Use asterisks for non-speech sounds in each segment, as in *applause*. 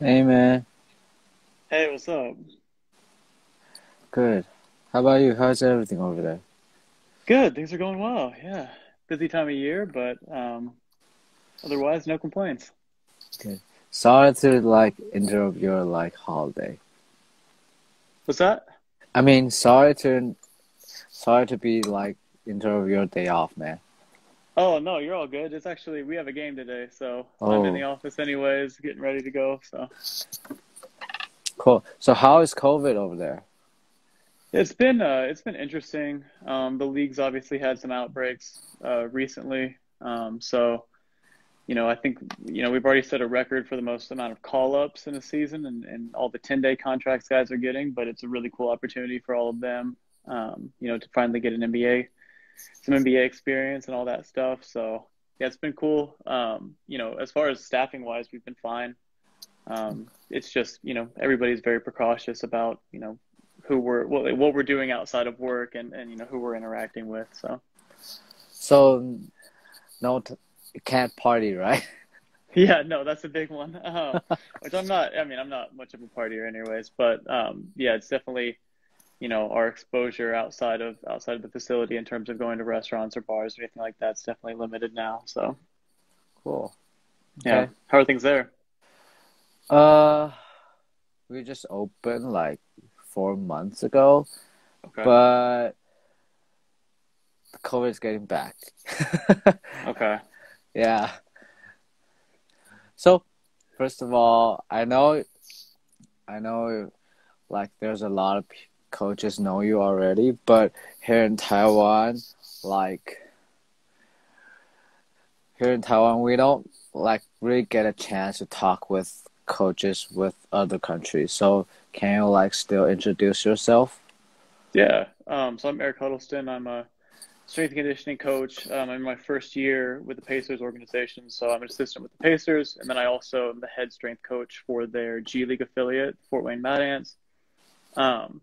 Hey man, Hey, what's up? good. How about you? How's everything over there? Good, things are going well. Yeah, busy time of year, but um, otherwise, no complaints. Good. Sorry to like interrupt your like holiday. What's that? I mean, sorry to sorry to be like interrupt your day off, man. Oh, no, you're all good. It's actually, we have a game today, so I'm in Oh, the office anyways, getting ready to go. So cool. So how is COVID over there? it's been uh, it's been interesting. Um, the league's obviously had some outbreaks uh, recently. Um, so you know, I think you know we've already set a record for the most amount of call-ups in a season, and, and all the 10-day contracts guys are getting. But it's a really cool opportunity for all of them, um, you know, to finally get an NBA, some NBA experience and all that stuff. So yeah, it's been cool. Um, you know, as far as staffing wise, we've been fine. Um, it's just you know everybody's very precautious about you know who we're what, what we're doing outside of work and and you know who we're interacting with. So So no, t- you can't party, right? *laughs* Yeah, no, that's a big one. *laughs* Um, which I'm not. I mean, I'm not much of a partier, anyways. But um, yeah, it's definitely you know our exposure outside of outside of the facility in terms of going to restaurants or bars or anything like that's definitely limited now. So Cool. yeah, how are things there? Uh, we just opened like four months ago, Okay, but COVID is getting back. *laughs* okay, Yeah. So, first of all, I know, I know, like there's a lot of p- coaches know you already, but here in Taiwan, like here in Taiwan, we don't like really get a chance to talk with coaches with other countries. So, can you like still introduce yourself? yeah. Um, so I'm Erik Huddleston. I'm a strength conditioning coach. Um, I'm in my first year with the Pacers organization, so I'm an assistant with the Pacers, and then I also am the head strength coach for their G League affiliate, Fort Wayne Mad Ants. Um,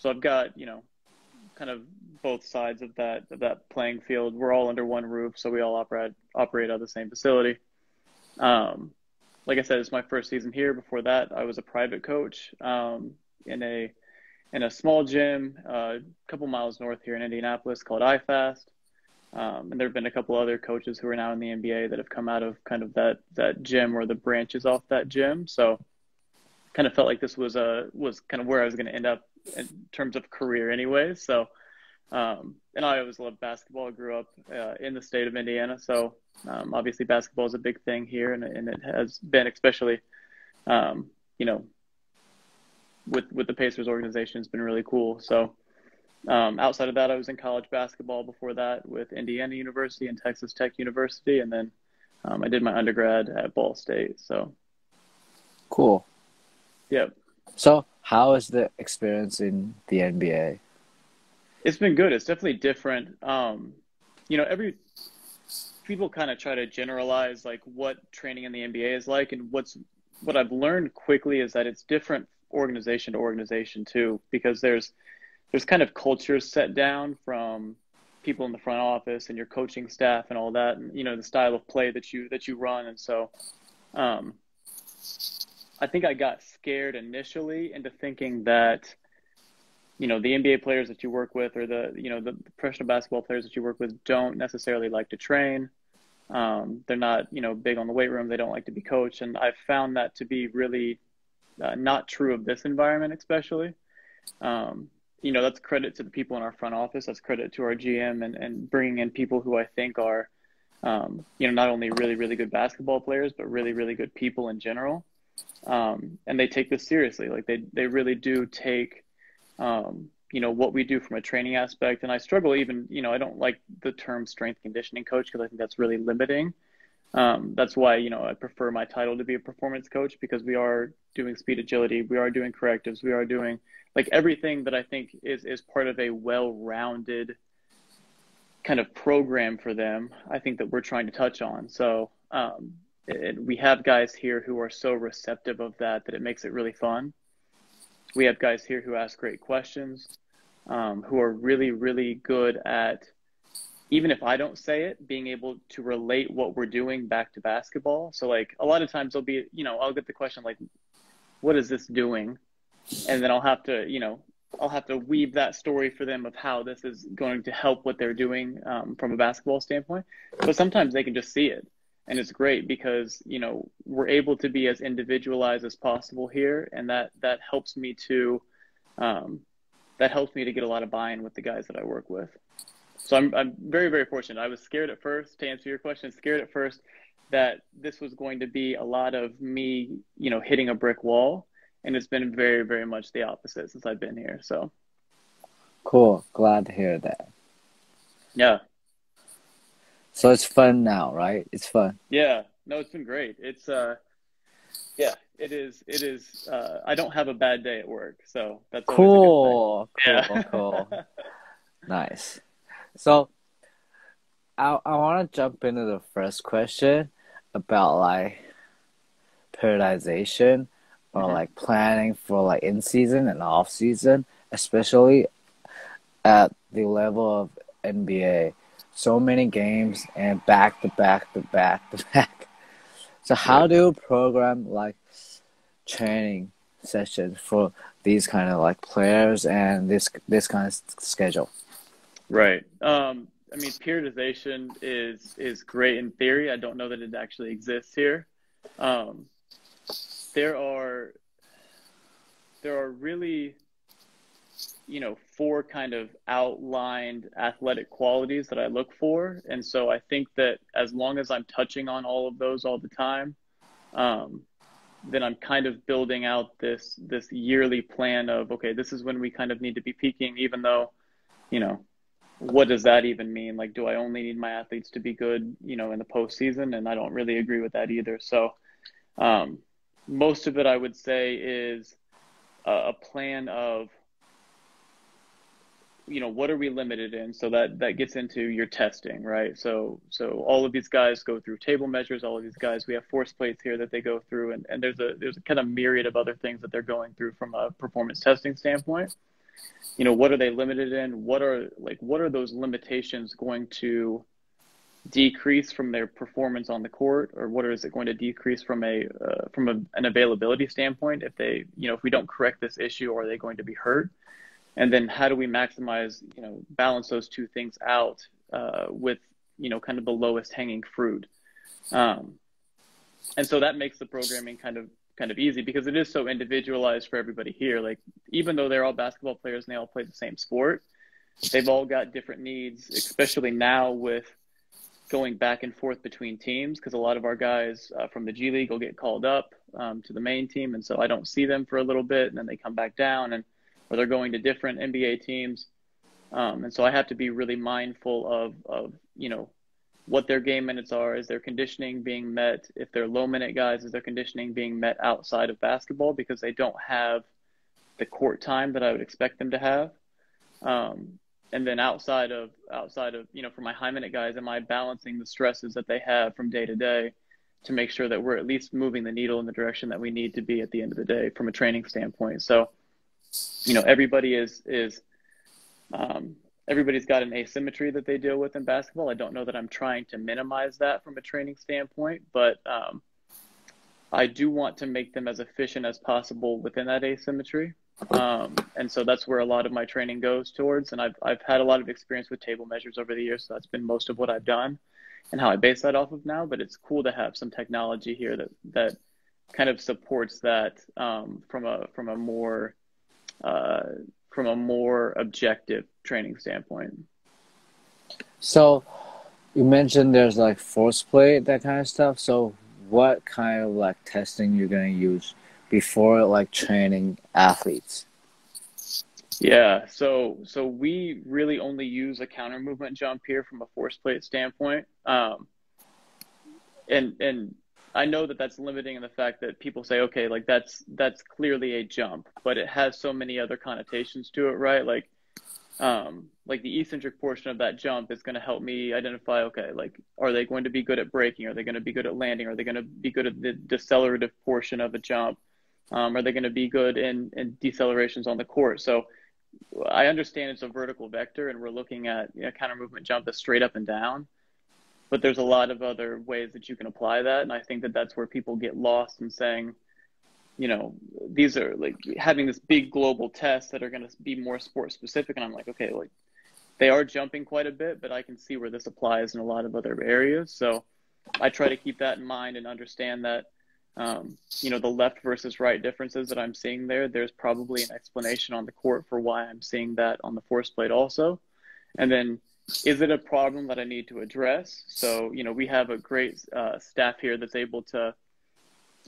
so I've got, you know, kind of both sides of that of that playing field. We're all under one roof, so we all operate operate out of the same facility. Um, like I said, it's my first season here. Before that, I was a private coach um, in a in a small gym uh, a couple miles north here in Indianapolis called iFast. Um, and there have been a couple other coaches who are now in the NBA that have come out of kind of that that gym or the branches off that gym. So kind of felt like this was a was kind of where I was going to end up in terms of career, anyway. So, um, and I always loved basketball. I grew up uh, in the state of Indiana, so um, obviously basketball is a big thing here, and, and it has been especially, um, you know, with with the Pacers organization, it's been really cool. So. Um, outside of that, I was in college basketball before that with Indiana University and Texas Tech University, and then um, I did my undergrad at Ball State. So, Cool. Yeah, So, how is the experience in the NBA? It's been good. It's definitely different. Um, you know, every people kind of try to generalize like what training in the NBA is like, and what's what I've learned quickly is that it's different organization to organization too, because there's there's kind of cultures set down from people in the front office and your coaching staff and all that, and you know the style of play that you that you run, and so um, I think I got scared initially into thinking that you know the NBA players that you work with or the you know the professional basketball players that you work with don't necessarily like to train. Um, they're not you know big on the weight room. They don't like to be coached, and I've found that to be really uh, not true of this environment, especially. Um, you know that's credit to the people in our front office. That's credit to our GM and and bringing in people who I think are um, you know not only really really good basketball players but really really good people in general. Um, and they take this seriously. Like they they really do take um, you know, what we do from a training aspect. And I struggle even, you know, I don't like the term strength conditioning coach because I think that's really limiting. Um, that's why, you know, I prefer my title to be a performance coach because we are doing speed agility, we are doing correctives, we are doing like everything that I think is, is part of a well rounded kind of program for them. I think that we're trying to touch on. So, um, it, we have guys here who are so receptive of that that it makes it really fun we have guys here who ask great questions, um, who are really, really good at even if I don't say it, being able to relate what we're doing back to basketball. So like a lot of times there'll be, you know, I'll get the question like, what is this doing? And then I'll have to, you know, I'll have to weave that story for them of how this is going to help what they're doing um, from a basketball standpoint. But sometimes they can just see it, and it's great because you know we're able to be as individualized as possible here, and that that helps me to um, that helps me to get a lot of buy-in with the guys that I work with. So I'm I'm very very fortunate. I was scared at first to answer your question. Scared at first that this was going to be a lot of me, you know, hitting a brick wall and it's been very very much the opposite since I've been here. So cool. Glad to hear that. Yeah. So it's fun now, right? It's fun. Yeah. No, it's been great. It's uh yeah, it is it is uh I don't have a bad day at work, so that's cool. Cool, yeah. cool. *laughs* nice. So I I want to jump into the first question about like periodization or mm-hmm. like planning for like in season and off season, especially at the level of NBA. So many games and back to back to back to back. So how do you program like training sessions for these kind of like players and this this kind of schedule? Right. Um, I mean, periodization is is great in theory. I don't know that it actually exists here. Um, there are there are really you know four kind of outlined athletic qualities that I look for, and so I think that as long as I'm touching on all of those all the time, um, then I'm kind of building out this this yearly plan of okay, this is when we kind of need to be peaking, even though, you know, what does that even mean? Like, do I only need my athletes to be good, you know, in the postseason? And I don't really agree with that either. So, um, most of it I would say is a, a plan of you know what are we limited in? So that that gets into your testing right? So so all of these guys go through table measures. All of these guys we have force plates here that they go through and, and there's a there's a kind of myriad of other things that they're going through from a performance testing standpoint. You know what are they limited in? What are like what are those limitations going to decrease from their performance on the court, or what is it going to decrease from a uh, from a, an availability standpoint? If they, you know, if we don't correct this issue, are they going to be hurt? And then how do we maximize, you know, balance those two things out uh, with, you know, kind of the lowest hanging fruit? Um, and so that makes the programming kind of kind of easy because it is so individualized for everybody here. Like even though they're all basketball players and they all play the same sport, they've all got different needs, especially now with going back and forth between teams because a lot of our guys uh, from the G League will get called up um, to the main team, and so I don't see them for a little bit, and then they come back down, and or they're going to different NBA teams, um, and so I have to be really mindful of of you know what their game minutes are, is their conditioning being met, if they're low minute guys, is their conditioning being met outside of basketball? Because they don't have the court time that I would expect them to have. Um, and then outside of outside of you know for my high minute guys am i balancing the stresses that they have from day to day to make sure that we're at least moving the needle in the direction that we need to be at the end of the day from a training standpoint? So you know everybody is is um, everybody's got an asymmetry that they deal with in basketball i don't know that i'm trying to minimize that from a training standpoint but um, i do want to make them as efficient as possible within that asymmetry um, and so that's where a lot of my training goes towards. And I've, I've had a lot of experience with table measures over the years. So that's been most of what I've done and how I base that off of now. But it's cool to have some technology here that, that kind of supports that um, from a, from a more, uh, from a more objective training standpoint. So you mentioned there's like force plate, that kind of stuff. So what kind of like testing you're going to use before like training athletes? Yeah, so so we really only use a counter movement jump here from a force plate standpoint, um, and and I know that that's limiting in the fact that people say, okay, like that's that's clearly a jump, but it has so many other connotations to it, right? Like, um, like the eccentric portion of that jump is going to help me identify, okay, like are they going to be good at braking? Are they going to be good at landing? Are they going to be good at the decelerative portion of a jump? Um, are they going to be good in, in decelerations on the court? So I understand it's a vertical vector, and we're looking at you know, counter movement jump that's straight up and down. But there's a lot of other ways that you can apply that, and I think that that's where people get lost in saying, you know, these are like having this big global test that are going to be more sport specific, and I'm like, okay, like they are jumping quite a bit, but I can see where this applies in a lot of other areas. So I try to keep that in mind and understand that um, you know, the left versus right differences that I'm seeing there, there's probably an explanation on the court for why I'm seeing that on the force plate also. And then, is it a problem that I need to address? So, you know, we have a great uh, staff here that's able to,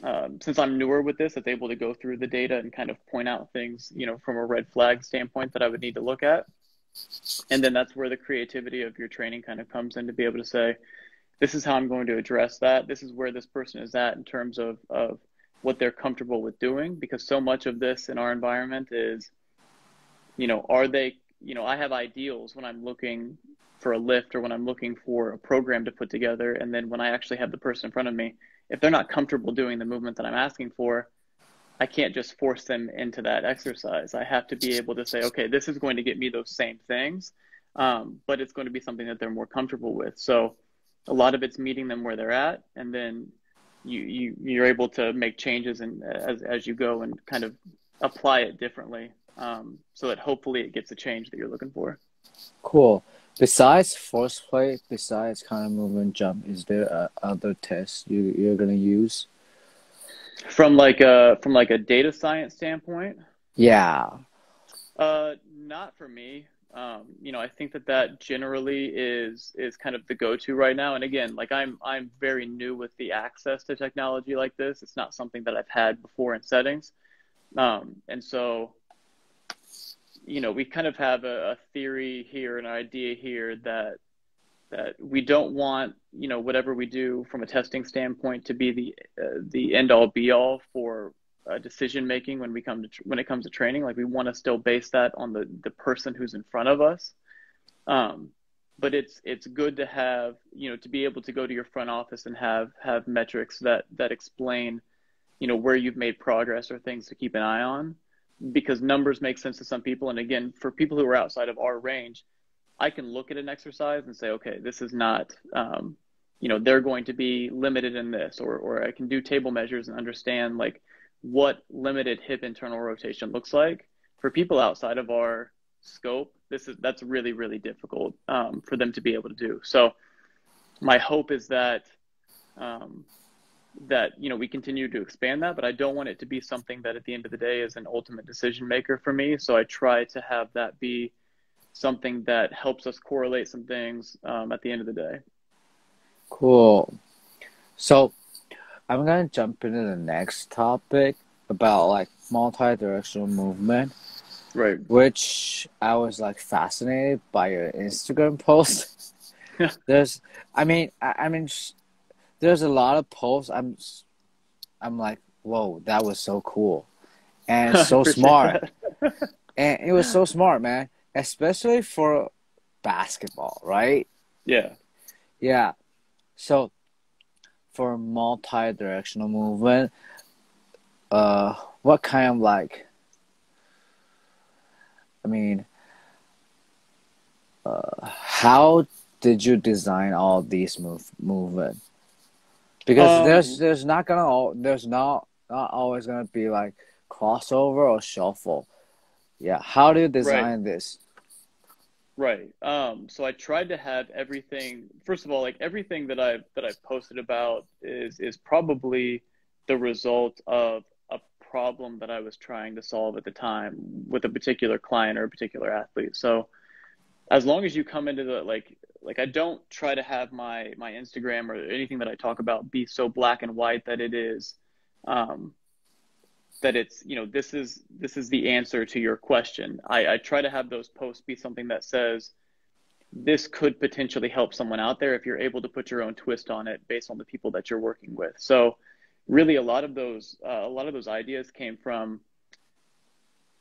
um, since I'm newer with this, that's able to go through the data and kind of point out things, you know, from a red flag standpoint that I would need to look at. And then that's where the creativity of your training kind of comes in to be able to say, this is how I'm going to address that. This is where this person is at in terms of, of what they're comfortable with doing because so much of this in our environment is, you know, are they, you know, I have ideals when I'm looking for a lift or when I'm looking for a program to put together. And then when I actually have the person in front of me, if they're not comfortable doing the movement that I'm asking for, I can't just force them into that exercise. I have to be able to say, okay, this is going to get me those same things, um, but it's going to be something that they're more comfortable with. So, a lot of it's meeting them where they're at, and then you, you you're able to make changes and as as you go and kind of apply it differently, um, so that hopefully it gets the change that you're looking for. Cool. Besides force plate, besides counter movement jump, is there a other test you you're gonna use? From like a from like a data science standpoint. Yeah. Uh, not for me. Um, you know, I think that that generally is is kind of the go-to right now. And again, like I'm I'm very new with the access to technology like this. It's not something that I've had before in settings, um, and so you know we kind of have a, a theory here, an idea here that that we don't want you know whatever we do from a testing standpoint to be the uh, the end all be all for uh, decision making when we come to when it comes to training. Like we want to still base that on the the person who's in front of us. Um, but it's it's good to have you know to be able to go to your front office and have have metrics that that explain you know where you've made progress or things to keep an eye on because numbers make sense to some people. And again for people who are outside of our range i can look at an exercise and say okay this is not um, you know they're going to be limited in this or or i can do table measures and understand like what limited hip internal rotation looks like. For people outside of our scope this is that's really really difficult um, for them to be able to do. So my hope is that um, that you know we continue to expand that but i don't want it to be something that at the end of the day is an ultimate decision maker for me so i try to have that be something that helps us correlate some things um, at the end of the day cool so I'm gonna jump into the next topic about like multi-directional movement. Right. Which I was like fascinated by your Instagram post. *laughs* there's, I mean, I, I, mean, there's a lot of posts. I'm, I'm like, whoa, that was so cool, and so *laughs* smart, *laughs* and it was so smart, man. Especially for basketball, right? Yeah. Yeah. So for multi-directional movement, uh, what kind of like, I mean, uh, how did you design all these move movement? Because um, there's there's not gonna there's not not always gonna be like crossover or shuffle. Yeah, how do you design right. this? Right. Um, so I tried to have everything. First of all, like everything that I that I've posted about is is probably the result of a problem that I was trying to solve at the time with a particular client or a particular athlete. So as long as you come into the like like I don't try to have my my Instagram or anything that I talk about be so black and white that it is um, that it's you know this is this is the answer to your question. I, I try to have those posts be something that says this could potentially help someone out there if you're able to put your own twist on it based on the people that you're working with. So really a lot of those uh, a lot of those ideas came from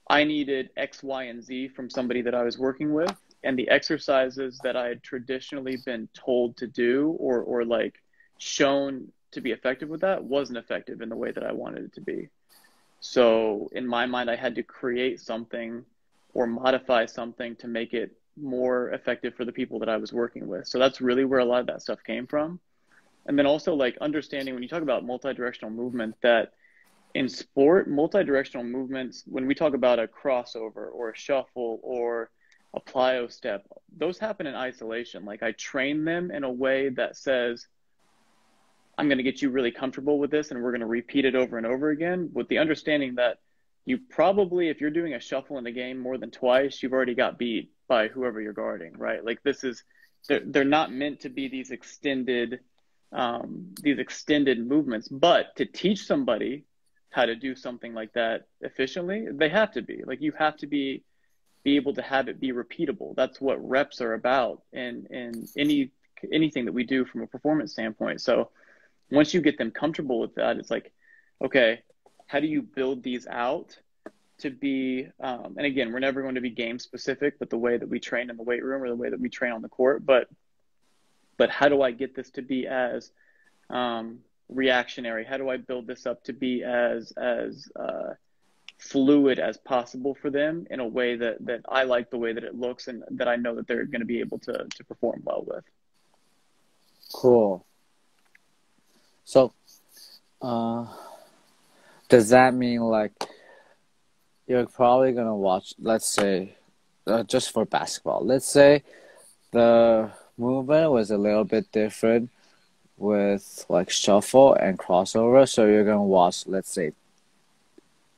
i needed x y and z from somebody that i was working with and the exercises that i had traditionally been told to do or or like shown to be effective with that wasn't effective in the way that i wanted it to be so in my mind, I had to create something or modify something to make it more effective for the people that I was working with. So that's really where a lot of that stuff came from. And then also like understanding when you talk about multi-directional movement that in sport, multi-directional movements, when we talk about a crossover or a shuffle or a plyo step, those happen in isolation. Like I train them in a way that says, I'm going to get you really comfortable with this and we're going to repeat it over and over again with the understanding that you probably, if you're doing a shuffle in the game more than twice, you've already got beat by whoever you're guarding, right? Like this is, they're, they're not meant to be these extended, um, these extended movements, but to teach somebody how to do something like that efficiently, they have to be like, you have to be, be able to have it be repeatable. That's what reps are about in, in any, anything that we do from a performance standpoint. So once you get them comfortable with that, it's like, okay, how do you build these out to be um, and again we're never going to be game specific but the way that we train in the weight room or the way that we train on the court but but how do i get this to be as um, reactionary how do i build this up to be as as uh, fluid as possible for them in a way that that i like the way that it looks and that i know that they're going to be able to to perform well with cool so uh does that mean like you're probably gonna watch? Let's say, uh, just for basketball. Let's say the movement was a little bit different with like shuffle and crossover. So you're gonna watch, let's say,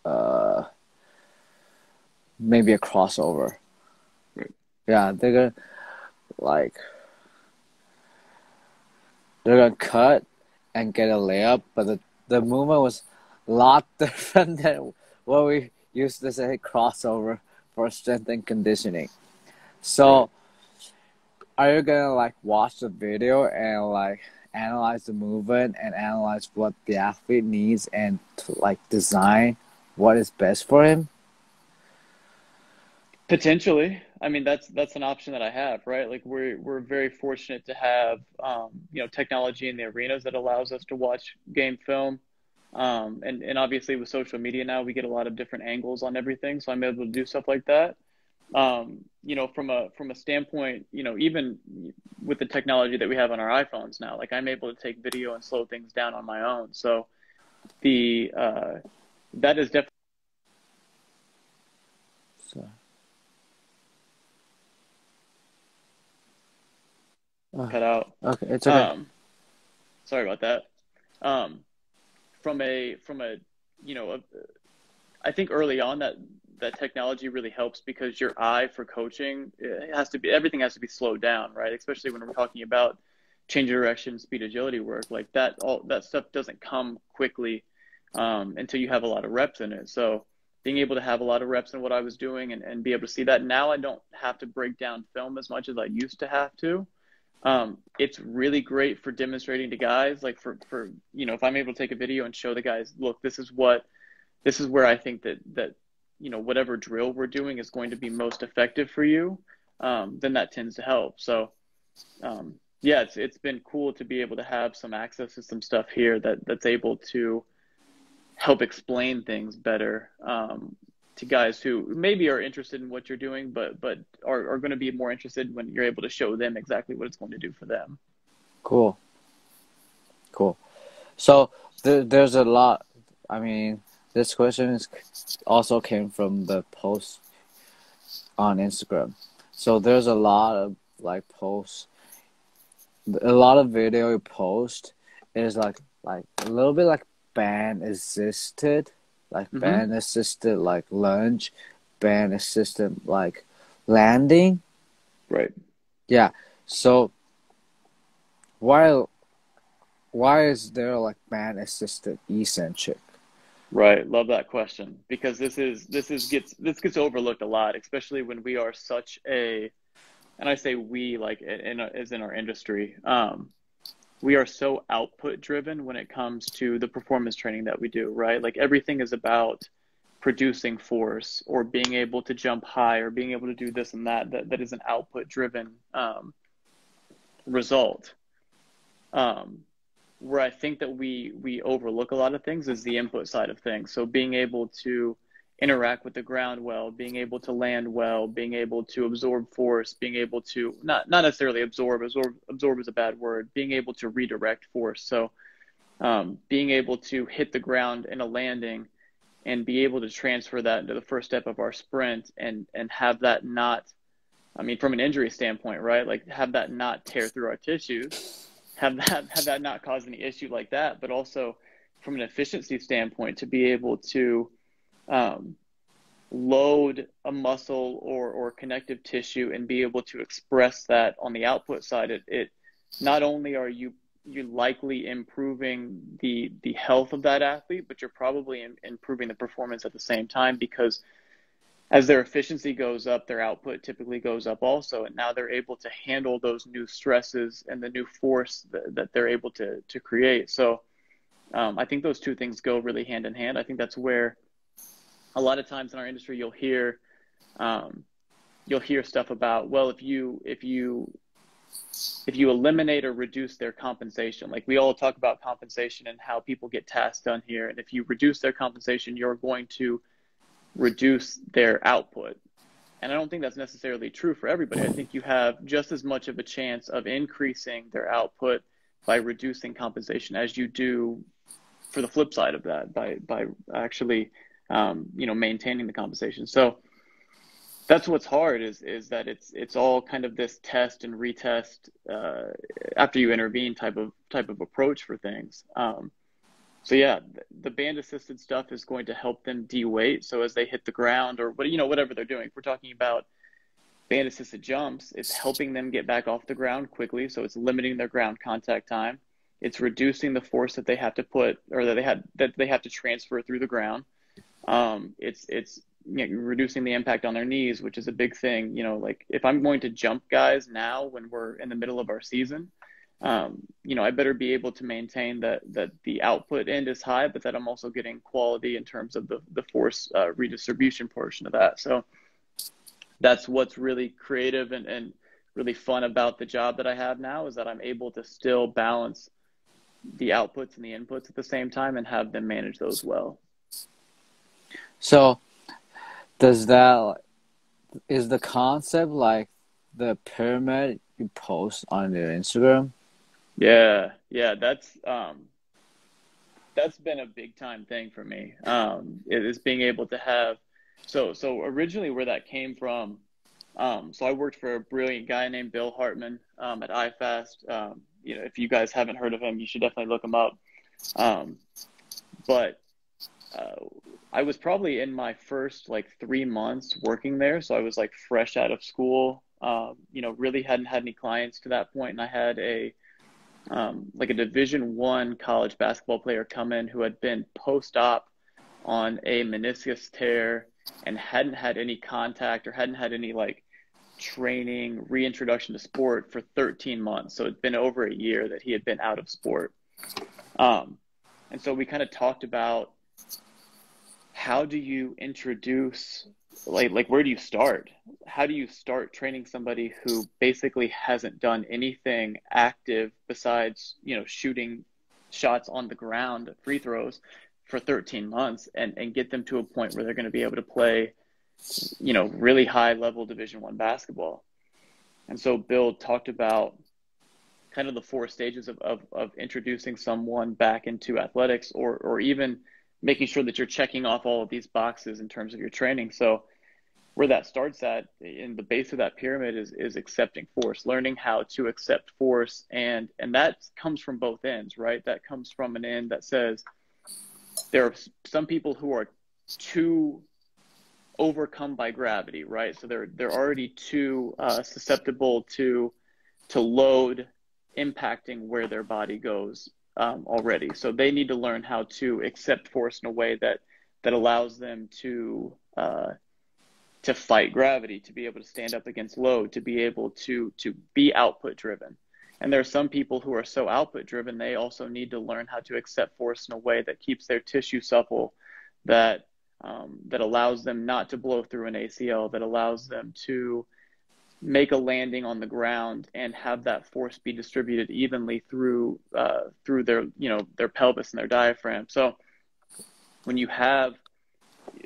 uh, maybe a crossover. Yeah, they're gonna like they're gonna cut and get a layup, but the the movement was a lot *laughs* different than what we used to say crossover for strength and conditioning. So, are you gonna like watch the video and like analyze the movement and analyze what the athlete needs and to like design what is best for him? Potentially. I mean, that's that's an option that I have, right? Like we're we're very fortunate to have um, you know technology in the arenas that allows us to watch game film um, and, and obviously with social media now, we get a lot of different angles on everything. So I'm able to do stuff like that. Um, you know, from a, from a standpoint, you know, even with the technology that we have on our iPhones now, like I'm able to take video and slow things down on my own. So the, uh, that is definitely. So. Cut out. Okay, it's okay. Um, sorry about that. Um, from a from a you know a, I think early on that that technology really helps because your eye for coaching it has to be everything has to be slowed down right especially when we're talking about change of direction speed agility work like that all that stuff doesn't come quickly um, until you have a lot of reps in it. So being able to have a lot of reps in what I was doing and, and be able to see that now I don't have to break down film as much as I used to have to. Um, it's really great for demonstrating to guys like for for you know if i'm able to take a video and show the guys look this is what this is where i think that that you know whatever drill we're doing is going to be most effective for you um, then that tends to help. So um, yeah it's it's been cool to be able to have some access to some stuff here that that's able to help explain things better um, to guys who maybe are interested in what you're doing, but but are, are going to be more interested when you're able to show them exactly what it's going to do for them. Cool. Cool. So there, there's a lot. I mean, this question is also came from the post on Instagram. So there's a lot of like posts, a lot of video you post is like like a little bit like band assisted like mm-hmm. band assisted like lunge, band assisted like landing. Right. Yeah. So why why is there like band assisted eccentric? Right, love that question because this is this is gets this gets overlooked a lot, especially when we are such a, and I say we like in, in as in our industry. Um, we are so output driven when it comes to the performance training that we do, right? Like everything is about producing force or being able to jump high or being able to do this and that. That, that is an output driven um, result. Um, where I think that we we overlook a lot of things is the input side of things. So being able to interact with the ground well, being able to land well, being able to absorb force, being able to not not necessarily absorb absorb absorb is a bad word, being able to redirect force. So um, being able to hit the ground in a landing and be able to transfer that into the first step of our sprint and and have that not I mean from an injury standpoint, right? Like have that not tear through our tissues, have that *laughs* have that not cause any issue like that, but also from an efficiency standpoint to be able to um, load a muscle or, or connective tissue and be able to express that on the output side, it, it not only are you you likely improving the the health of that athlete, but you're probably in, improving the performance at the same time because as their efficiency goes up, their output typically goes up also, and now they're able to handle those new stresses and the new force that, that they're able to to create. So um, I think those two things go really hand in hand. I think that's where a lot of times in our industry you'll hear um, you'll hear stuff about well if you if you if you eliminate or reduce their compensation like we all talk about compensation and how people get tasks done here. And if you reduce their compensation you're going to reduce their output. And i don't think that's necessarily true for everybody. I think you have just as much of a chance of increasing their output by reducing compensation as you do for the flip side of that by by actually um, you know, maintaining the compensation. So that's what's hard is is that it's it's all kind of this test and retest uh, after you intervene type of type of approach for things. Um, so yeah, the band assisted stuff is going to help them de-weight. So as they hit the ground or what you know whatever they're doing, if we're talking about band assisted jumps, it's helping them get back off the ground quickly. So it's limiting their ground contact time. It's reducing the force that they have to put or that they had that they have to transfer through the ground. Um, it's it's you know, reducing the impact on their knees, which is a big thing. You know, like if I'm going to jump guys now when we're in the middle of our season, um, you know, I better be able to maintain that that the output end is high, but that I'm also getting quality in terms of the the force uh, redistribution portion of that. So that's what's really creative and, and really fun about the job that I have now is that I'm able to still balance the outputs and the inputs at the same time and have them manage those well. So, does that is the concept like the pyramid you post on your Instagram? Yeah, yeah, that's um, that's been a big time thing for me. Um, is being able to have so so originally where that came from. Um, so I worked for a brilliant guy named Bill Hartman um, at iFast. Um, you know, if you guys haven't heard of him, you should definitely look him up. Um, but uh, I was probably in my first like three months working there. So I was like fresh out of school. Um, you know, really hadn't had any clients to that point, and I had a um, like a Division One college basketball player come in who had been post-op on a meniscus tear and hadn't had any contact or hadn't had any like training reintroduction to sport for 13 months. So it'd been over a year that he had been out of sport. Um, and so we kind of talked about how do you introduce like like where do you start? How do you start training somebody who basically hasn't done anything active besides you know shooting shots on the ground free throws for 13 months and and get them to a point where they're going to be able to play you know really high level division 1 basketball? And so bill talked about kind of the four stages of, of, of introducing someone back into athletics or or even making sure that you're checking off all of these boxes in terms of your training. So where that starts at in the base of that pyramid is is accepting force, learning how to accept force and and that comes from both ends, right? That comes from an end that says there are some people who are too overcome by gravity, right? So they're they're already too uh, susceptible to to load impacting where their body goes um, already. So they need to learn how to accept force in a way that that allows them to uh, to fight gravity, to be able to stand up against load, to be able to to be output driven. And there are some people who are so output driven, they also need to learn how to accept force in a way that keeps their tissue supple, that um, that allows them not to blow through an ACL, that allows them to make a landing on the ground and have that force be distributed evenly through uh, through their you know their pelvis and their diaphragm. So when you have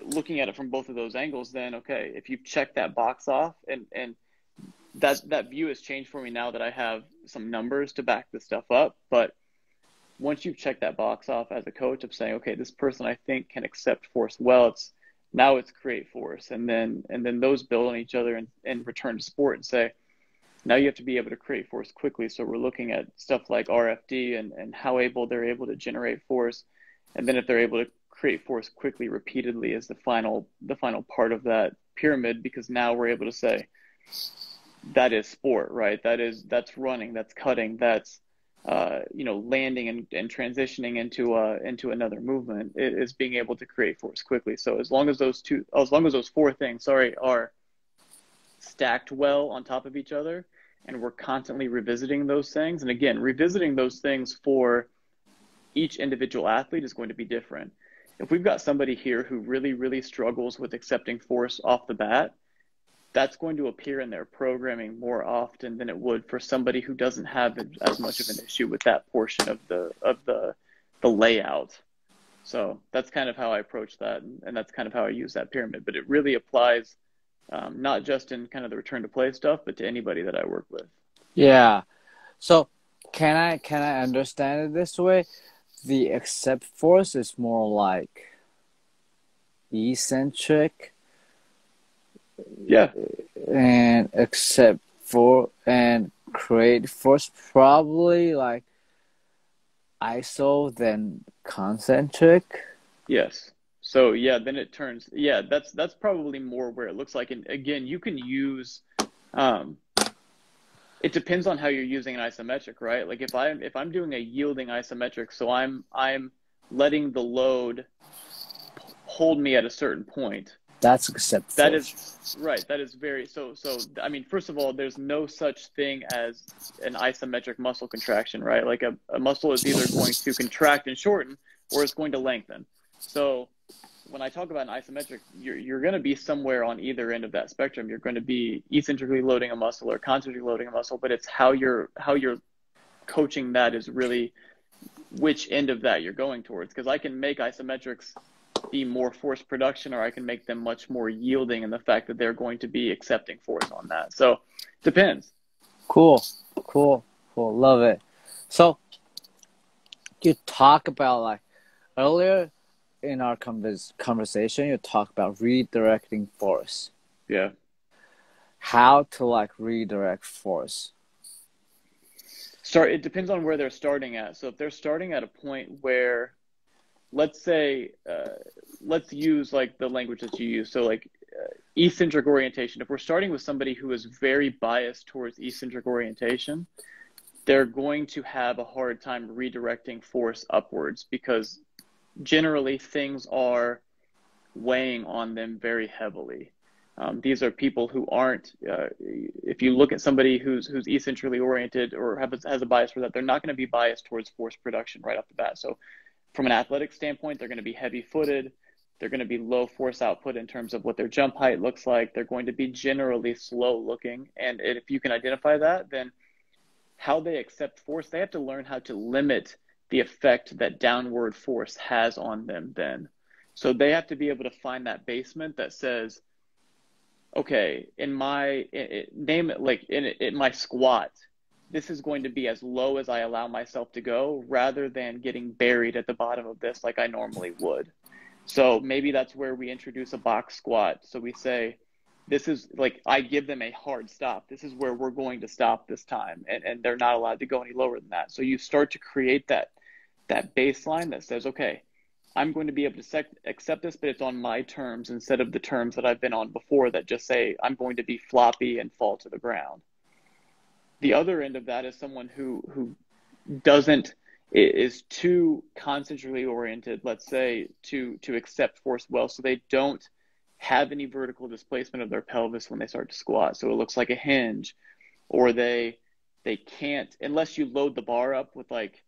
looking at it from both of those angles, then okay, if you check that box off, and and that that view has changed for me now that I have some numbers to back this stuff up. But once you've checked that box off as a coach of saying, okay, this person I think can accept force well, it's now it's create force, and then and then those build on each other and, and return to sport and say, now you have to be able to create force quickly. So we're looking at stuff like RFD and and how able they're able to generate force, and then if they're able to create force quickly repeatedly is the final the final part of that pyramid because now we're able to say that is sport right? That is that's running that's cutting that's uh, you know landing and, and transitioning into uh, into another movement is being able to create force quickly. So as long as those two as long as those four things sorry are stacked well on top of each other and we're constantly revisiting those things. And again revisiting those things for each individual athlete is going to be different. If we've got somebody here who really, really struggles with accepting force off the bat, that's going to appear in their programming more often than it would for somebody who doesn't have as much of an issue with that portion of the of the the layout. So that's kind of how I approach that, and that's kind of how I use that pyramid. But it really applies um, not just in kind of the return to play stuff, but to anybody that I work with. Yeah. So can I can I understand it this way? the accept force is more like eccentric. Yeah. And accept for and create first probably like iso then concentric. Yes. So yeah, then it turns yeah, that's that's probably more where it looks like and again you can use um it depends on how you're using an isometric, right? Like if I'm if I'm doing a yielding isometric, so I'm I'm letting the load hold me at a certain point. That's acceptable. That is right. That is very so. So I mean, first of all, there's no such thing as an isometric muscle contraction, right? Like a, a muscle is either going to contract and shorten, or it's going to lengthen. So when I talk about an isometric, you're, you're going to be somewhere on either end of that spectrum. You're going to be eccentrically loading a muscle or concentrically loading a muscle, but it's how you're how you're coaching that is really which end of that you're going towards. Because I can make isometrics be more force production, or I can make them much more yielding in the fact that they're going to be accepting force on that. So depends. Cool, cool, cool. Love it. So you talk about like earlier in our convers- conversation, you talk about redirecting force. Yeah. How to like redirect force. Start. It depends on where they're starting at. So if they're starting at a point where, let's say, uh, let's use like the language that you use. So like uh, eccentric orientation. If we're starting with somebody who is very biased towards eccentric orientation, they're going to have a hard time redirecting force upwards because generally things are weighing on them very heavily. Um, these are people who aren't. Uh, if you look at somebody who's who's eccentrically oriented or have, has a bias for that, they're not going to be biased towards force production right off the bat. So, from an athletic standpoint, they're going to be heavy-footed. They're going to be low force output in terms of what their jump height looks like. They're going to be generally slow-looking, and if you can identify that, then how they accept force, they have to learn how to limit the effect that downward force has on them then. So they have to be able to find that basement that says, okay, in my it, name it like in, in my squat, this is going to be as low as I allow myself to go rather than getting buried at the bottom of this like I normally would. So maybe that's where we introduce a box squat. So we say, this is like I give them a hard stop. This is where we're going to stop this time, and, and they're not allowed to go any lower than that. So you start to create that that baseline that says, okay, I'm going to be able to sec- accept this, but it's on my terms instead of the terms that I've been on before that just say I'm going to be floppy and fall to the ground. The other end of that is someone who who doesn't is too concentrically oriented, let's say, to to accept force well, so they don't have any vertical displacement of their pelvis when they start to squat. So it looks like a hinge, or they they can't unless you load the bar up with like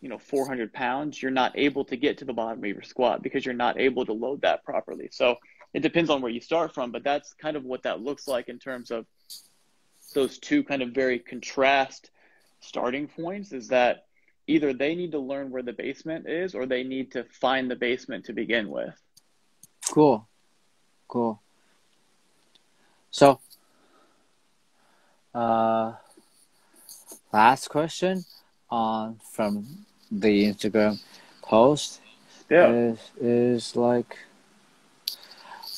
you know 400 pounds you're not able to get to the bottom of your squat because you're not able to load that properly so it depends on where you start from but that's kind of what that looks like in terms of those two kind of very contrast starting points is that either they need to learn where the basement is or they need to find the basement to begin with cool cool. So, uh, last question on from the Instagram post Yeah. is is like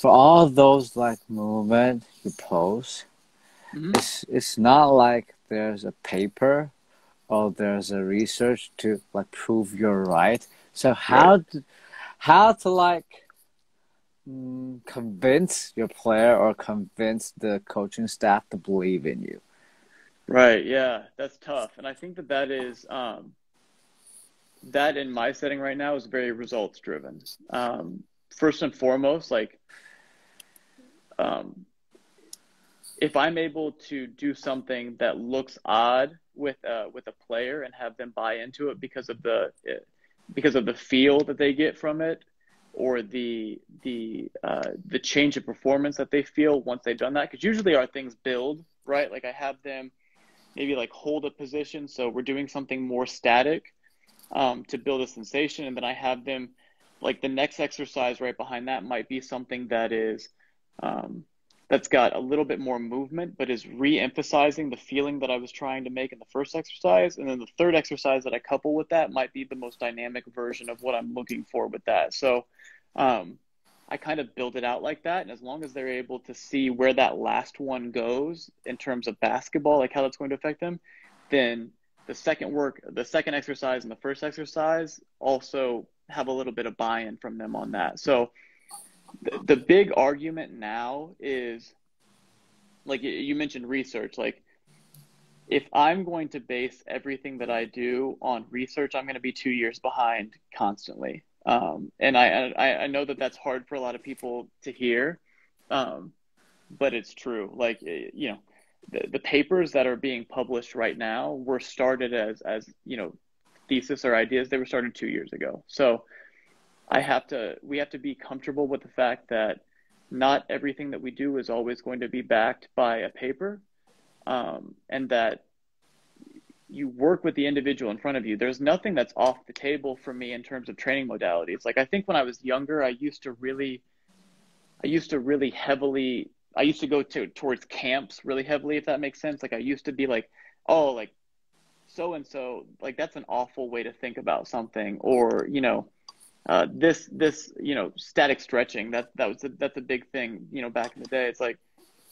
for all those like movement you post, Mhm. it's it's not like there's a paper or there's a research to like prove you're right. So how to, how to like mm, convince your player or convince the coaching staff to believe in you? Right. Yeah, that's tough, and I think that that is um, that in my setting right now is very results driven. Um, first and foremost, like um, if I'm able to do something that looks odd with uh, with a player and have them buy into it because of the because of the feel that they get from it or the the uh, the change of performance that they feel once they've done that because usually our things build right? Like I have them maybe like hold a position so we're doing something more static um, to build a sensation. And then I have them like the next exercise right behind that might be something that is um, that's got a little bit more movement, but is re-emphasizing the feeling that I was trying to make in the first exercise. And then the third exercise that I couple with that might be the most dynamic version of what I'm looking for with that. So um, I kind of build it out like that. And as long as they're able to see where that last one goes in terms of basketball, like how that's going to affect them, then the second work, the second exercise and the first exercise also have a little bit of buy-in from them on that. So the, the big argument now is like you mentioned research like if i'm going to base everything that i do on research i'm going to be two years behind constantly. Um, and I, I i know that that's hard for a lot of people to hear um, but it's true. Like you know the, the papers that are being published right now were started as as you know thesis or ideas. They were started two years ago. So I have to we have to be comfortable with the fact that not everything that we do is always going to be backed by a paper, um, and that you work with the individual in front of you. There's nothing that's off the table for me in terms of training modalities. Like I think when I was younger, I used to really, I used to really heavily, I used to go to towards camps really heavily, if that makes sense. Like I used to be like, oh, like so and so, like that's an awful way to think about something, or you know uh, this this you know static stretching that that was a, that's a big thing you know back in the day. It's like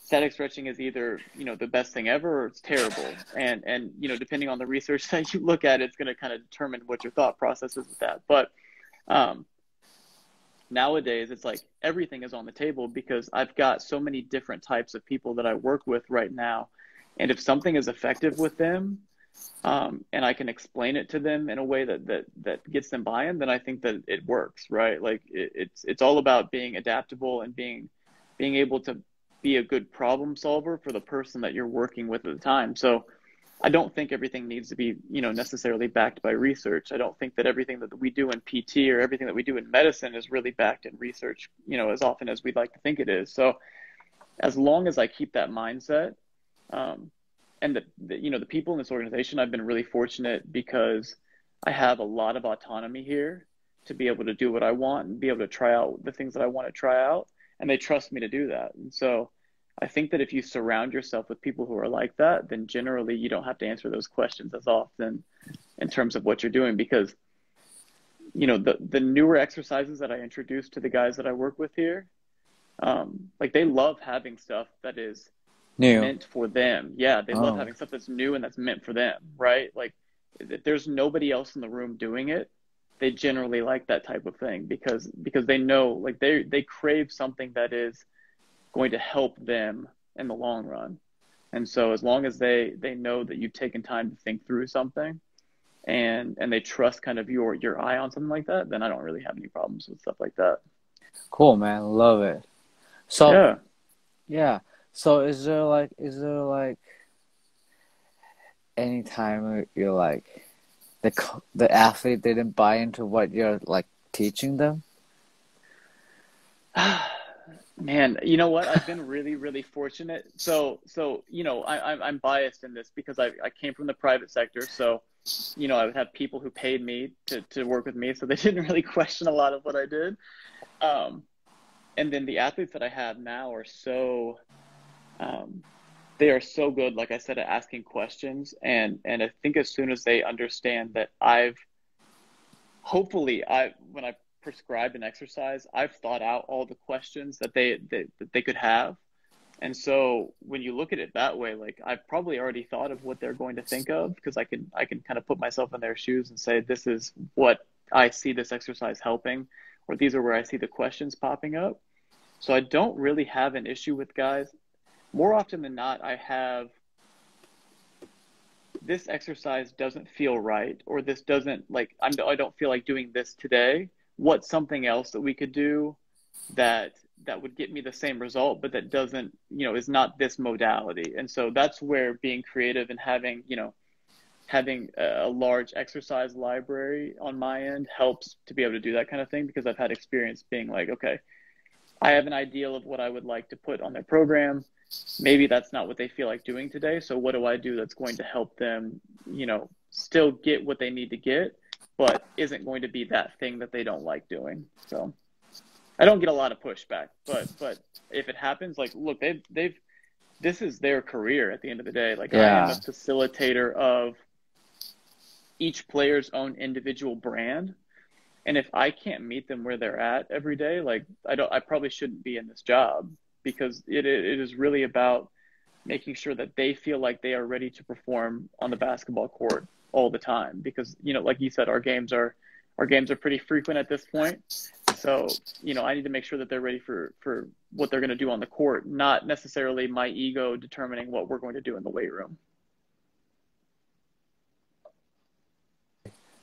static stretching is either you know the best thing ever or it's terrible. And and you know depending on the research *laughs* that you look at it's going to kind of determine what your thought process is with that. But um, nowadays it's like everything is on the table because I've got so many different types of people that I work with right now. And if something is effective with them um, and I can explain it to them in a way that that that gets them buy-in, then I think that it works, right? Like it, it's it's all about being adaptable and being being able to be a good problem solver for the person that you're working with at the time. So I don't think everything needs to be, you know, necessarily backed by research. I don't think that everything that we do in PT or everything that we do in medicine is really backed in research, you know, as often as we'd like to think it is. So as long as I keep that mindset, um, and the, the, you know the people in this organization i've been really fortunate because i have a lot of autonomy here to be able to do what i want and be able to try out the things that i want to try out and they trust me to do that. And so i think that if you surround yourself with people who are like that then generally you don't have to answer those questions as often in terms of what you're doing because you know the the newer exercises that i introduce to the guys that i work with here um, like they love having stuff that is New. meant for them. Yeah, they love Oh. having stuff that's new and that's meant for them, right? Like if there's nobody else in the room doing it, they generally like that type of thing because because they know like they they crave something that is going to help them in the long run. And so as long as they they know that you've taken time to think through something and and they trust kind of your your eye on something like that, then I don't really have any problems with stuff like that. Cool, man. Love it. So yeah. Yeah. So is there like is there like any time you're like the the athlete didn't buy into what you're like teaching them? *sighs* Man, you know what? I've been really, really fortunate. So, so you know, I, I'm I'm biased in this because I I came from the private sector. So, you know, I would have people who paid me to to work with me, so they *laughs* didn't really question a lot of what I did. Um, and then the athletes that I have now are so, um, they are so good, like I said, at asking questions. And, and I think as soon as they understand that I've, hopefully I, when I prescribed an exercise, I've thought out all the questions that they, that, that they could have. And so when you look at it that way, like I've probably already thought of what they're going to think of because I can, I can kind of put myself in their shoes and say, this is what I see this exercise helping, or these are where I see the questions popping up. So I don't really have an issue with guys. More often than not, I have this exercise doesn't feel right, or this doesn't like I'm, I don't feel like doing this today. What's something else that we could do that that would get me the same result, but that doesn't, you know, is not this modality. And so that's where being creative and having, you know, having a large exercise library on my end helps to be able to do that kind of thing because I've had experience being like, okay, I have an ideal of what I would like to put on their program. Maybe that's not what they feel like doing today. So what do I do that's going to help them, you know, still get what they need to get, but isn't going to be that thing that they don't like doing. So I don't get a lot of pushback, but but if it happens, like look, they've they've this is their career at the end of the day. Like yeah. I am a facilitator of each player's own individual brand and if I can't meet them where they're at every day, like I don't, I probably shouldn't be in this job because it it is really about making sure that they feel like they are ready to perform on the basketball court all the time. Because you know, like you said, our games are our games are pretty frequent at this point. So you know, I need to make sure that they're ready for for what they're going to do on the court, not necessarily my ego determining what we're going to do in the weight room.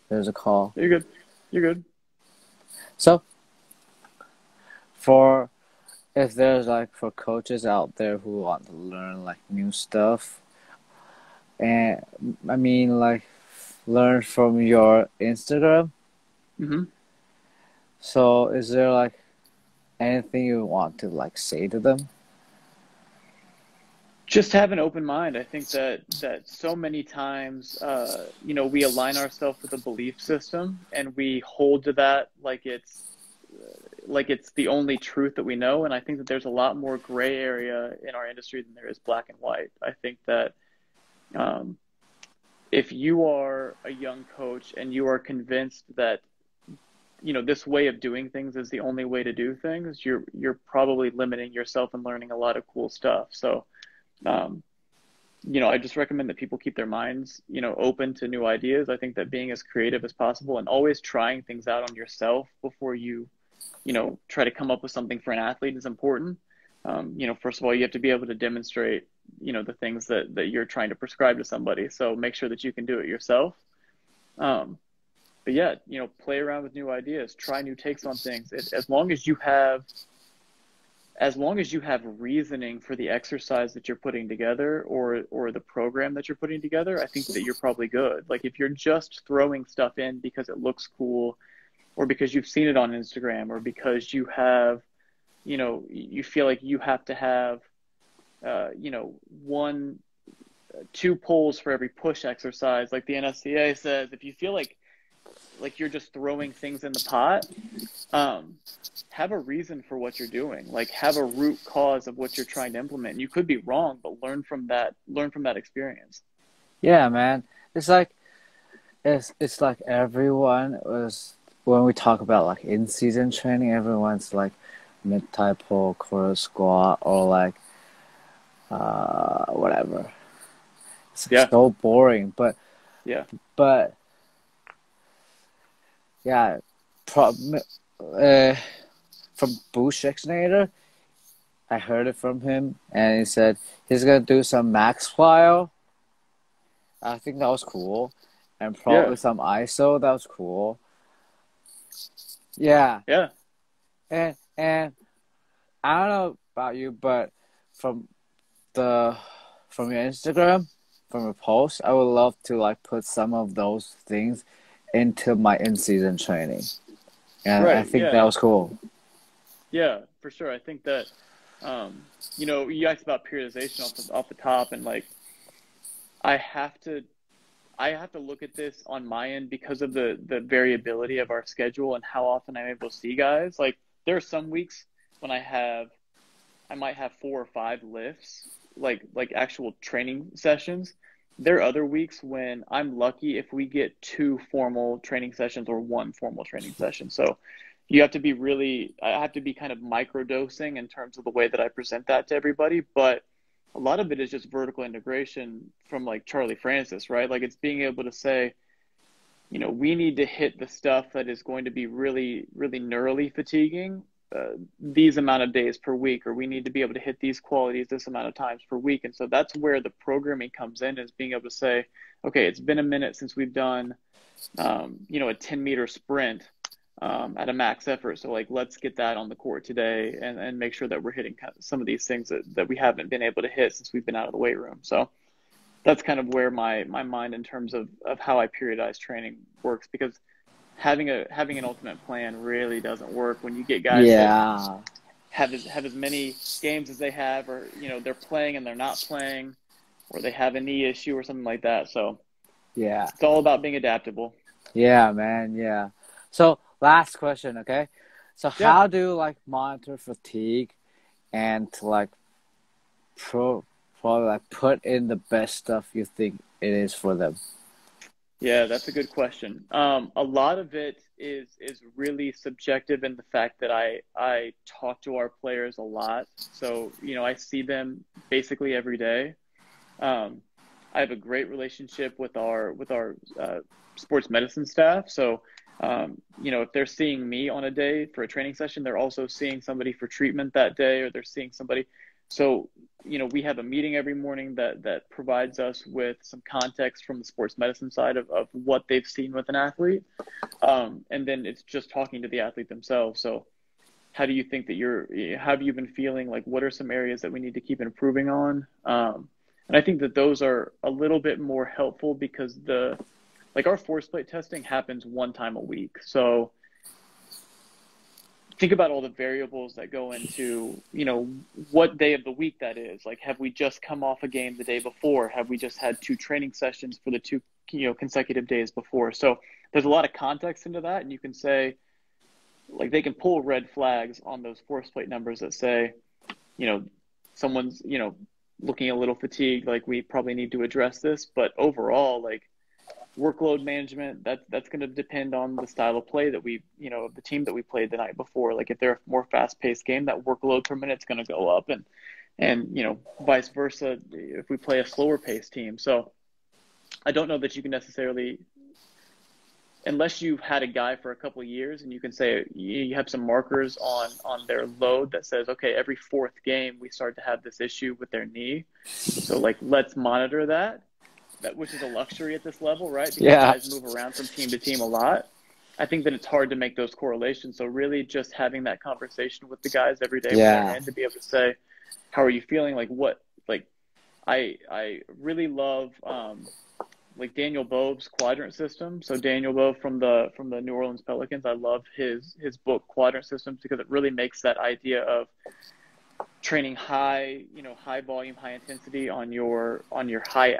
There's a call. You're good. You're good. So, for if there's like for coaches out there who want to learn like new stuff, and I mean like learn from your Instagram. Mm-hmm. So, is there like anything you want to like say to them? just have an open mind. I think that that so many times, uh, you know, we align ourselves with a belief system and we hold to that like it's like it's the only truth that we know. And I think that there's a lot more gray area in our industry than there is black and white. I think that um, if you are a young coach and you are convinced that you know this way of doing things is the only way to do things, you're you're probably limiting yourself and learning a lot of cool stuff. So um, you know, I just recommend that people keep their minds, you know, open to new ideas. I think that being as creative as possible and always trying things out on yourself before you, you know, try to come up with something for an athlete is important. Um, you know, first of all, you have to be able to demonstrate, you know, the things that, that you're trying to prescribe to somebody. So make sure that you can do it yourself. Um, but yeah, you know, play around with new ideas, try new takes on things. It, as long as you have as long as you have reasoning for the exercise that you're putting together or or the program that you're putting together, I think that you're probably good. Like if you're just throwing stuff in because it looks cool or because you've seen it on Instagram or because you have you know you feel like you have to have uh, you know one two pulls for every push exercise. Like the NSCA says if you feel like like you're just throwing things in the pot um, have a reason for what you're doing. Like have a root cause of what you're trying to implement. You could be wrong but learn from that learn from that experience. Yeah man. It's like it's it's like everyone was when we talk about like in season training everyone's like mid thigh pull quarter squat or like uh whatever it's yeah. so boring but yeah but yeah, from uh, from Boo Schexnayder, I heard it from him, and he said he's gonna do some max file. I think that was cool, and probably yeah. some ISO. That was cool. Yeah. Yeah. And and I don't know about you, but from the from your Instagram, from your post, I would love to like put some of those things into my in-season training, and right, I think yeah. that was cool. Yeah, for sure. I think that um, you know you asked about periodization off the, off the top, and like I have to I have to look at this on my end because of the the variability of our schedule and how often I'm able to see guys. Like there are some weeks when I have, I might have four or five lifts, like like actual training sessions. There are other weeks when I'm lucky if we get two formal training sessions or one formal training session. So you have to be really, I have to be kind of micro dosing in terms of the way that I present that to everybody. But a lot of it is just vertical integration from like Charlie Francis, right? Like it's being able to say, you know, we need to hit the stuff that is going to be really, really neurally fatiguing uh, these amount of days per week, or we need to be able to hit these qualities this amount of times per week. And so that's where the programming comes in is being able to say, okay, it's been a minute since we've done, um, you know, a 10 meter sprint um, at a max effort. So like, let's get that on the court today and, and make sure that we're hitting some of these things that, that we haven't been able to hit since we've been out of the weight room. So that's kind of where my, my mind in terms of, of how I periodize training works because – having a having an ultimate plan really doesn't work when you get guys yeah. have as have as many games as they have, or you know they're playing and they're not playing, or they have a knee issue or something like that. So yeah, it's all about being adaptable. Yeah, man. Yeah. So last question, okay? So yeah. how do you like monitor fatigue and to like pro probably like put in the best stuff you think it is for them? Yeah, that's a good question. Um, a lot of it is is really subjective in the fact that I I talk to our players a lot. So you know I see them basically every day. Um, I have a great relationship with our with our uh, sports medicine staff. So um, you know if they're seeing me on a day for a training session, they're also seeing somebody for treatment that day, or they're seeing somebody. So you know, we have a meeting every morning that that provides us with some context from the sports medicine side of, of what they've seen with an athlete. Um, and then it's just talking to the athlete themselves. So how do you think that you're how have you been feeling? Like what are some areas that we need to keep improving on? Um, and I think that those are a little bit more helpful because the like our force plate testing happens one time a week. So think about all the variables that go into you know what day of the week that is. Like have we just come off a game the day before? Have we just had two training sessions for the two you know consecutive days before? So there's a lot of context into that and you can say like they can pull red flags on those force plate numbers that say you know someone's you know looking a little fatigued like we probably need to address this. But overall like workload management that that's going to depend on the style of play that we you know the team that we played the night before. Like if they're a more fast paced game that workload per minute is going to go up and and you know vice versa if we play a slower paced team. So i don't know that you can necessarily unless you've had a guy for a couple years and you can say you have some markers on on their load that says okay every fourth game we start to have this issue with their knee. So like let's monitor that that which is a luxury at this level, right? Because yeah. guys move around from team to team a lot. I think that it's hard to make those correlations. So really, just having that conversation with the guys every day, yeah. and to be able to say, "How are you feeling? Like what? Like, I I really love um, like Daniel Bove's quadrant system. So Daniel Bove from the from the New Orleans Pelicans, I love his his book Quadrant Systems because it really makes that idea of training high, you know, high volume, high intensity on your on your high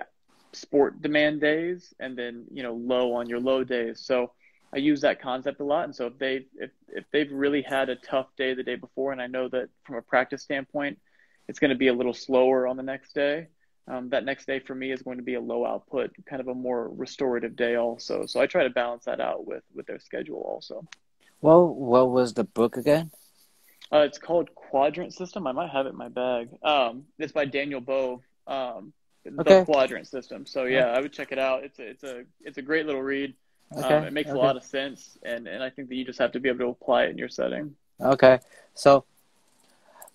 sport demand days and then you know low on your low days. So i use that concept a lot. And so if they if, if they've really had a tough day the day before and i know that from a practice standpoint it's going to be a little slower on the next day um, that next day for me is going to be a low output kind of a more restorative day also. So i try to balance that out with with their schedule also. Well what was the book again? Uh, it's called quadrant system. I might have it in my bag. Um, it's by daniel bove um, okay. the quadrant system. So yeah, I would check it out. It's a it's a it's a great little read. Okay. Um, it makes okay. a lot of sense, and and I think that you just have to be able to apply it in your setting. Okay, so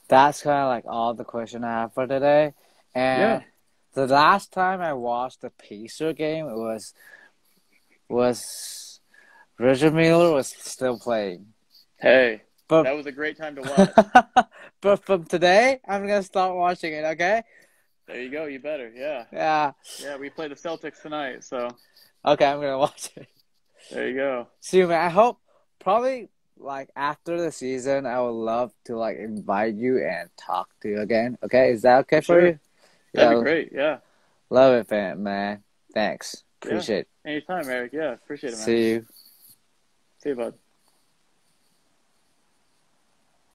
that's kind of like all the question I have for today. And yeah. the last time I watched the Pacer game, it was was Richard Miller was still playing. Hey, but, that was a great time to *laughs* watch. but from today, I'm gonna start watching it. Okay. There you go. You better. Yeah. Yeah. Yeah. We play the Celtics tonight, so. Okay, I'm gonna watch it. There you go. See you, man. I hope probably like after the season, I would love to like invite you and talk to you again. Okay, is that okay for, sure. you? That'd yeah. be great. Yeah. Love it, man. Man, thanks. Appreciate yeah. Anytime, Eric. Yeah, appreciate it, man. See you. See you, bud.